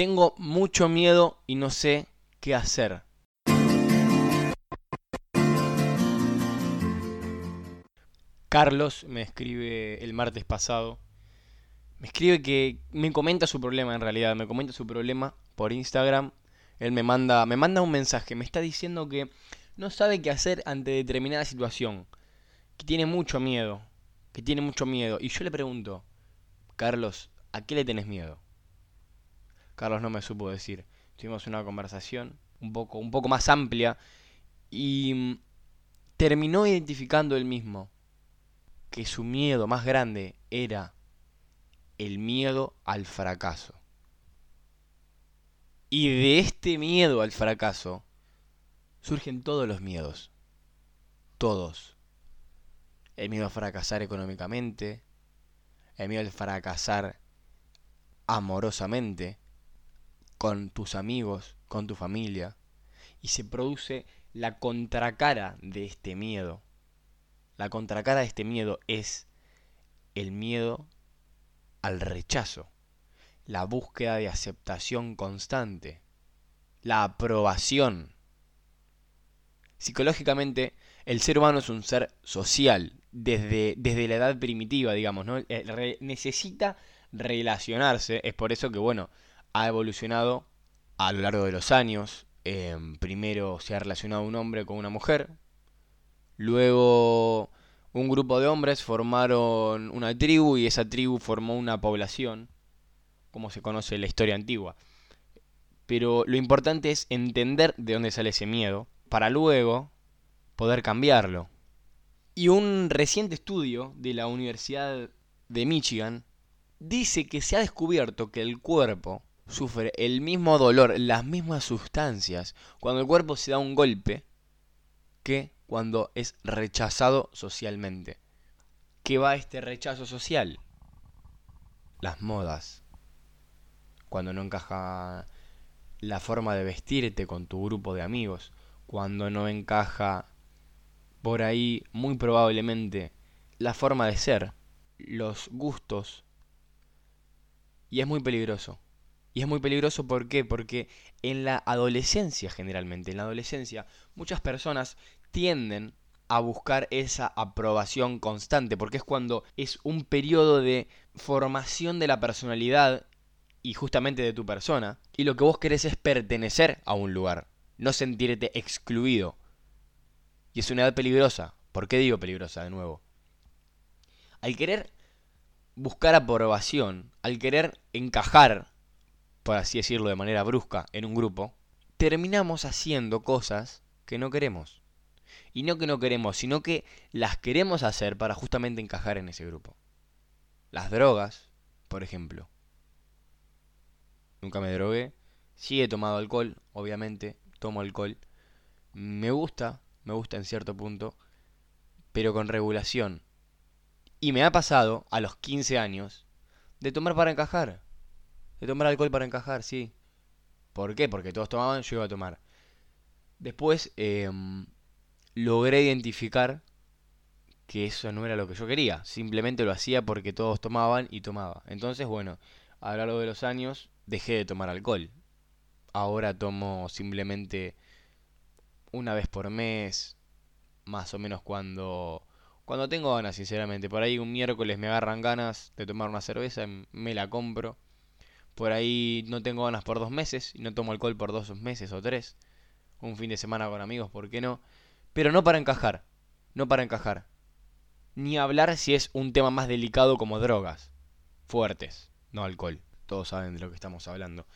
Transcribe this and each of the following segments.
Tengo mucho miedo y no sé qué hacer. Carlos me escribe el martes pasado. Me escribe que me comenta su problema en realidad, me comenta su problema por Instagram. Él me manda me manda un mensaje, me está diciendo que no sabe qué hacer ante determinada situación, que tiene mucho miedo, que tiene mucho miedo y yo le pregunto, Carlos, ¿a qué le tenés miedo? Carlos no me supo decir. Tuvimos una conversación un poco, un poco más amplia y mm, terminó identificando él mismo que su miedo más grande era el miedo al fracaso. Y de este miedo al fracaso surgen todos los miedos. Todos. El miedo a fracasar económicamente, el miedo al fracasar amorosamente, con tus amigos, con tu familia, y se produce la contracara de este miedo. La contracara de este miedo es el miedo al rechazo, la búsqueda de aceptación constante, la aprobación. Psicológicamente, el ser humano es un ser social, desde, desde la edad primitiva, digamos, ¿no? Eh, necesita relacionarse, es por eso que, bueno, ha evolucionado a lo largo de los años. Em, primero se ha relacionado un hombre con una mujer. Luego un grupo de hombres formaron una tribu y esa tribu formó una población, como se conoce en la historia antigua. Pero lo importante es entender de dónde sale ese miedo para luego poder cambiarlo. Y un reciente estudio de la Universidad de Michigan dice que se ha descubierto que el cuerpo sufre el mismo dolor, las mismas sustancias, cuando el cuerpo se da un golpe, que cuando es rechazado socialmente. ¿Qué va este rechazo social? Las modas. Cuando no encaja la forma de vestirte con tu grupo de amigos. Cuando no encaja por ahí, muy probablemente, la forma de ser, los gustos. Y es muy peligroso. Y es muy peligroso ¿por qué? Porque en la adolescencia generalmente, en la adolescencia, muchas personas tienden a buscar esa aprobación constante, porque es cuando es un periodo de formación de la personalidad y justamente de tu persona, y lo que vos querés es pertenecer a un lugar, no sentirte excluido. Y es una edad peligrosa. ¿Por qué digo peligrosa de nuevo? Al querer buscar aprobación, al querer encajar por así decirlo de manera brusca, en un grupo, terminamos haciendo cosas que no queremos. Y no que no queremos, sino que las queremos hacer para justamente encajar en ese grupo. Las drogas, por ejemplo. Nunca me drogué. Sí he tomado alcohol, obviamente. Tomo alcohol. Me gusta, me gusta en cierto punto. Pero con regulación. Y me ha pasado, a los 15 años, de tomar para encajar. De tomar alcohol para encajar, sí. ¿Por qué? Porque todos tomaban, yo iba a tomar. Después em, logré identificar que eso no era lo que yo quería. Simplemente lo hacía porque todos tomaban y tomaba. Entonces, bueno, a lo largo de los años dejé de tomar alcohol. Ahora tomo simplemente una vez por mes, más o menos cuando cuando tengo ganas, sinceramente. Por ahí un miércoles me agarran ganas de tomar una cerveza, me la compro por ahí no tengo ganas por dos meses y no tomo alcohol por dos meses o tres. Un fin de semana con amigos, ¿por qué no? Pero no para encajar, no para encajar. Ni hablar si es un tema más delicado como drogas, fuertes, no alcohol. Todos saben de lo que estamos hablando.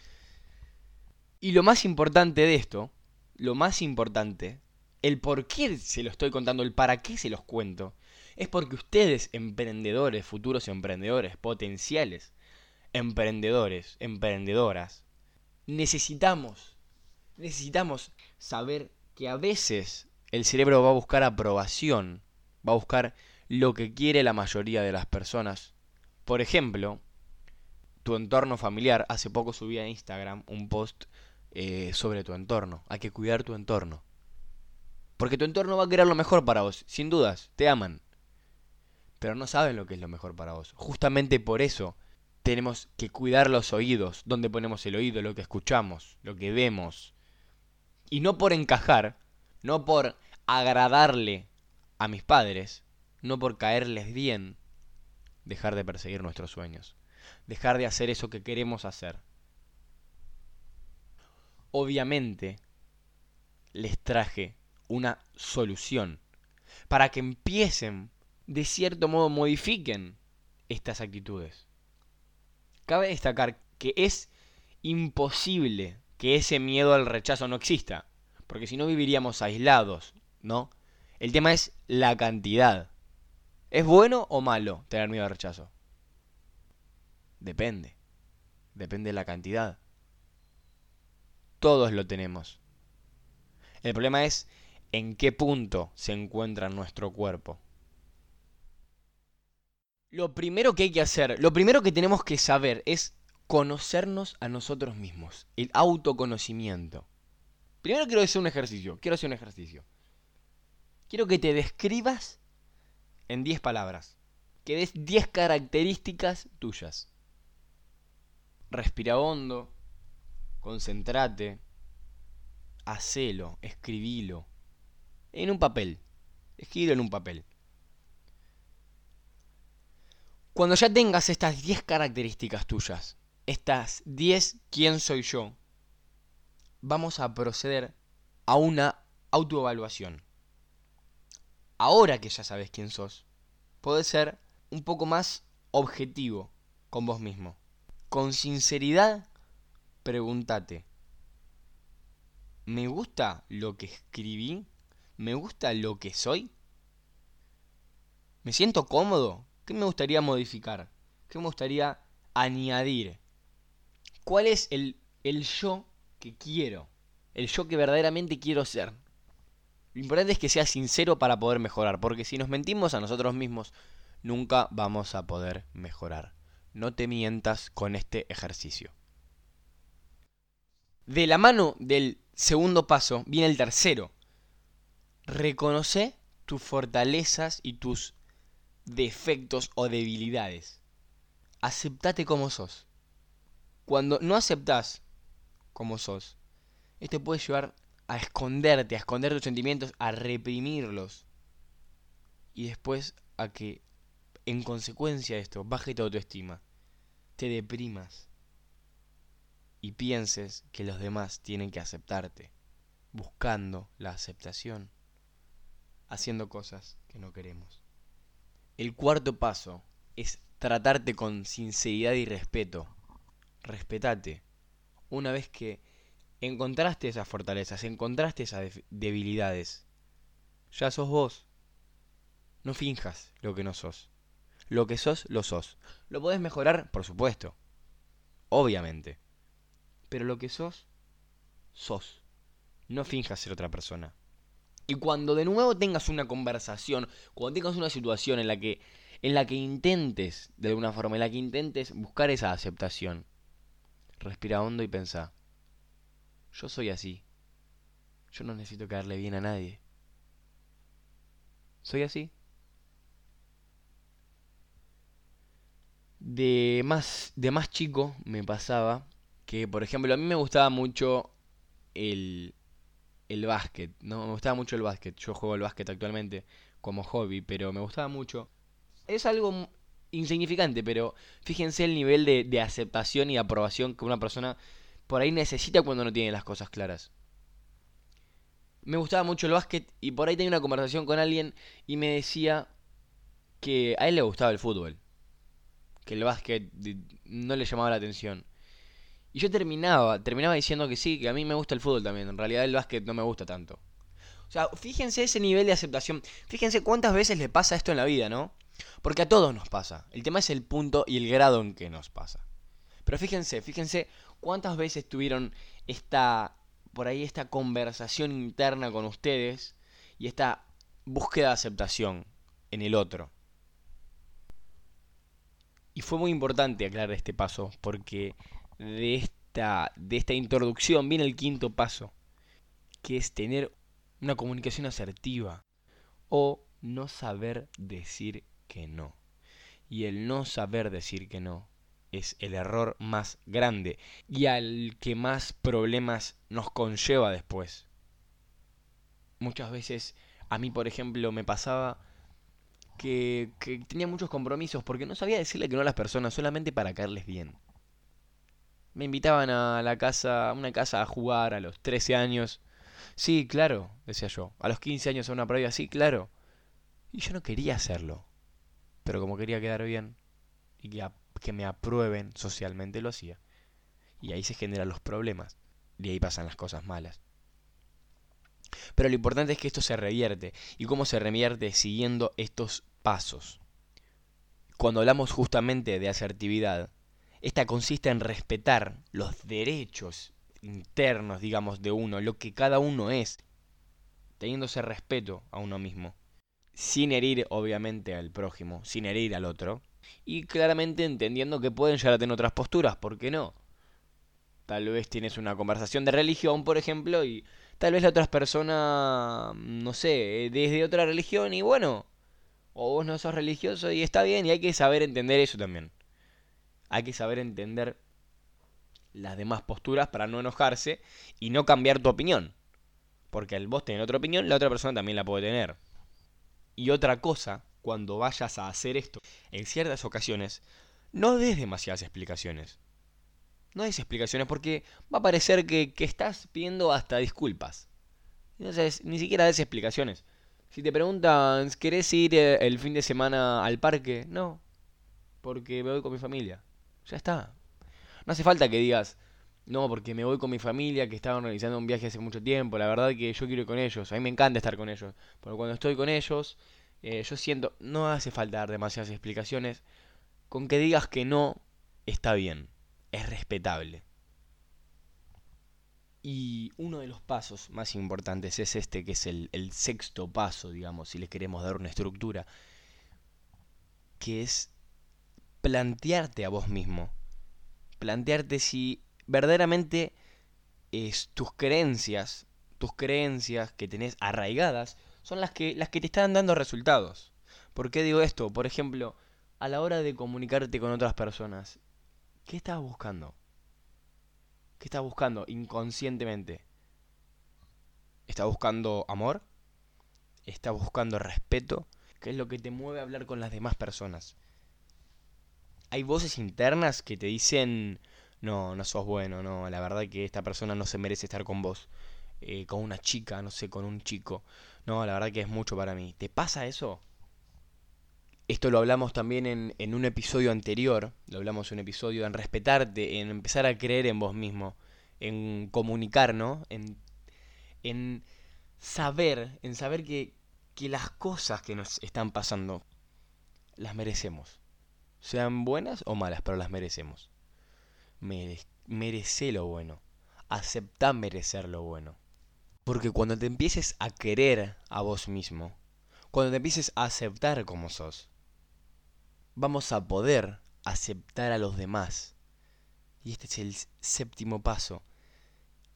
Y lo más importante de esto, lo más importante, el por qué se lo estoy contando, el para qué se los cuento, es porque ustedes, emprendedores, futuros emprendedores, potenciales, emprendedores, emprendedoras, necesitamos, necesitamos saber que a veces el cerebro va a buscar aprobación, va a buscar lo que quiere la mayoría de las personas. Por ejemplo, tu entorno familiar. Hace poco subí a Instagram un post eh, sobre tu entorno. Hay que cuidar tu entorno. Porque tu entorno va a querer lo mejor para vos, sin dudas, te aman. Pero no saben lo que es lo mejor para vos. Justamente por eso tenemos que cuidar los oídos, donde ponemos el oído, lo que escuchamos, lo que vemos. Y no por encajar, no por agradarle a mis padres, no por caerles bien, dejar de perseguir nuestros sueños, dejar de hacer eso que queremos hacer. Obviamente, les traje una solución para que empiecen, de cierto modo, modifiquen estas actitudes. Cabe destacar que es imposible que ese miedo al rechazo no exista, porque si no viviríamos aislados, ¿no? El tema es la cantidad. ¿Es bueno o malo tener miedo al rechazo? Depende. Depende de la cantidad. Todos lo tenemos. El problema es en qué punto se encuentra nuestro cuerpo. Lo primero que hay que hacer, lo primero que tenemos que saber es conocernos a nosotros mismos, el autoconocimiento. Primero quiero hacer un ejercicio, quiero hacer un ejercicio. Quiero que te describas en 10 palabras, que des 10 características tuyas. Respira hondo, concéntrate, hacelo, escribilo. En un papel. Escribilo en un papel. Cuando ya tengas estas 10 características tuyas, estas 10 quién soy yo, vamos a proceder a una autoevaluación. Ahora que ya sabes quién sos, puedes ser un poco más objetivo con vos mismo. Con sinceridad, pregúntate, ¿me gusta lo que escribí? ¿Me gusta lo que soy? ¿Me siento cómodo? ¿Qué me gustaría modificar? ¿Qué me gustaría añadir? ¿Cuál es el, el yo que quiero? El yo que verdaderamente quiero ser. Lo importante es que seas sincero para poder mejorar, porque si nos mentimos a nosotros mismos, nunca vamos a poder mejorar. No te mientas con este ejercicio. De la mano del segundo paso viene el tercero, Reconoce tus fortalezas y tus defectos o debilidades. Aceptate como sos. Cuando no aceptás como sos, esto puede llevar a esconderte, a esconder tus sentimientos, a reprimirlos. Y después a que, en consecuencia de esto, baje tu autoestima, te deprimas y pienses que los demás tienen que aceptarte, buscando la aceptación haciendo cosas que no queremos. El cuarto paso es tratarte con sinceridad y respeto. Respetate. Una vez que encontraste esas fortalezas, encontraste esas debilidades, ya sos vos. No finjas lo que no sos. Lo que sos, lo sos. ¿Lo podés mejorar? Por supuesto. Obviamente. Pero lo que sos, sos. No finjas ser otra persona. Y cuando de nuevo tengas una conversación, cuando tengas una situación en la que en la que intentes, de alguna forma, en la que intentes buscar esa aceptación, respira hondo y pensa, yo soy así. Yo no necesito caerle bien a nadie. Soy así. De más, de más chico me pasaba que, por ejemplo, a mí me gustaba mucho el, el básquet, ¿no? Me gustaba mucho el básquet. Yo juego el básquet actualmente como hobby, pero me gustaba mucho. Es algo insignificante, pero fíjense el nivel de, de aceptación y aprobación que una persona por ahí necesita cuando no tiene las cosas claras. Me gustaba mucho el básquet y por ahí tenía una conversación con alguien y me decía que a él le gustaba el fútbol. Que el básquet no le llamaba la atención. Y yo terminaba, terminaba diciendo que sí, que a mí me gusta el fútbol también. En realidad el básquet no me gusta tanto. O sea, fíjense ese nivel de aceptación. Fíjense cuántas veces le pasa esto en la vida, ¿no? Porque a todos nos pasa. El tema es el punto y el grado en que nos pasa. Pero fíjense, fíjense cuántas veces tuvieron esta, por ahí, esta conversación interna con ustedes y esta búsqueda de aceptación en el otro. Y fue muy importante aclarar este paso porque de esta, de esta introducción viene el quinto paso, que es tener una comunicación asertiva o no saber decir que no. Y el no saber decir que no es el error más grande y al que más problemas nos conlleva después. Muchas veces a mí, por ejemplo, me pasaba que, que tenía muchos compromisos porque no sabía decirle que no a las personas solamente para caerles bien. Me invitaban a la casa, a una casa a jugar a los 13 años. Sí, claro, decía yo. A los 15 años a una previa, sí, claro. Y yo no quería hacerlo. Pero como quería quedar bien y que, que me aprueben socialmente, lo hacía. Y ahí se generan los problemas. Y ahí pasan las cosas malas. Pero lo importante es que esto se revierte. ¿Y cómo se revierte? Siguiendo estos pasos. Cuando hablamos justamente de asertividad, esta consiste en respetar los derechos internos, digamos, de uno, lo que cada uno es, teniéndose respeto a uno mismo, sin herir obviamente al prójimo, sin herir al otro, y claramente entendiendo que pueden llegar a tener otras posturas, ¿por qué no? Tal vez tienes una conversación de religión, por ejemplo, y tal vez la otra persona, no sé, desde otra religión, y bueno, o vos no sos religioso y está bien, y hay que saber entender eso también hay que saber entender las demás posturas para no enojarse y no cambiar tu opinión. Porque al vos tener otra opinión, la otra persona también la puede tener. Y otra cosa, cuando vayas a hacer esto, en ciertas ocasiones, no des demasiadas explicaciones. No des explicaciones porque va a parecer que, estás pidiendo hasta disculpas. Entonces, ni siquiera des explicaciones. Si te preguntan, ¿querés ir eh, el fin de semana al parque? No, porque me voy con mi familia. Ya está. No hace falta que digas, no, porque me voy con mi familia que estaba organizando un viaje hace mucho tiempo. La verdad que yo quiero ir con ellos. A mí me encanta estar con ellos. Pero cuando estoy con ellos, eh, yo siento, no hace falta dar demasiadas explicaciones. Con que digas que no, está bien. Es respetable. Y uno de los pasos más importantes es este, que es el, el sexto paso, digamos, si le queremos dar una estructura, que es plantearte a vos mismo. Plantearte si verdaderamente es tus creencias, tus creencias que tenés arraigadas, son las que, las que te están dando resultados. ¿Por qué digo esto? Por ejemplo, a la hora de comunicarte con otras personas, ¿qué estás buscando? ¿Qué estás buscando inconscientemente? ¿Estás buscando amor? ¿Estás buscando respeto? ¿Qué es lo que te mueve a hablar con las demás personas? Hay voces internas que te dicen, no, no sos bueno, no, la verdad que esta persona no se merece estar con vos, eh, con una chica, no sé, con un chico, no, la verdad que es mucho para mí. ¿Te pasa eso? Esto lo hablamos también en, en un episodio anterior, lo hablamos en un episodio en respetarte, en empezar a creer en vos mismo, en comunicar, ¿no? En, en saber, en saber que, que las cosas que nos están pasando las merecemos sean buenas o malas, pero las merecemos. merece lo bueno. Acepta merecer lo bueno. Porque cuando te empieces a querer a vos mismo, cuando te empieces a aceptar como sos, vamos a poder aceptar a los demás. Y este es el séptimo paso.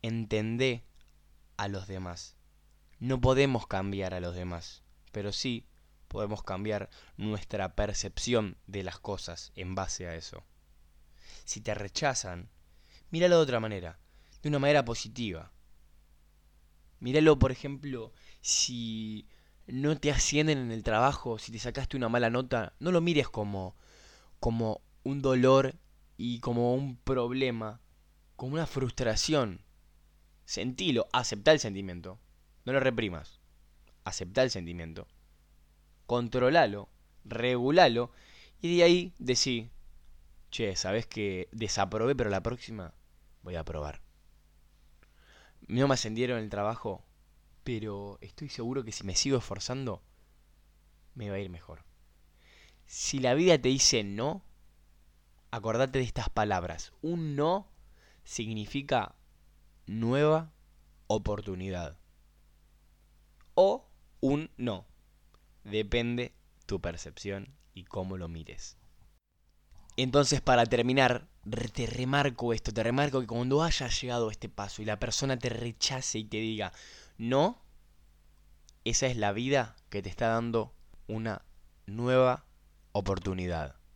Entendé a los demás. No podemos cambiar a los demás, pero sí podemos cambiar nuestra percepción de las cosas en base a eso. Si te rechazan, míralo de otra manera, de una manera positiva. Míralo, por ejemplo, si no te ascienden en el trabajo, si te sacaste una mala nota, no lo mires como como un dolor y como un problema, como una frustración. Sentilo, acepta el sentimiento. No lo reprimas. Acepta el sentimiento controlalo, regulalo y de ahí decí, che, sabes que desaprobé, pero la próxima voy a probar. No me ascendieron el trabajo, pero estoy seguro que si me sigo esforzando, me va a ir mejor. Si la vida te dice no, acordate de estas palabras. Un no significa nueva oportunidad. O un no depende tu percepción y cómo lo mires. Entonces, para terminar, te remarco esto, te remarco que cuando hayas llegado a este paso y la persona te rechace y te diga no, esa es la vida que te está dando una nueva oportunidad.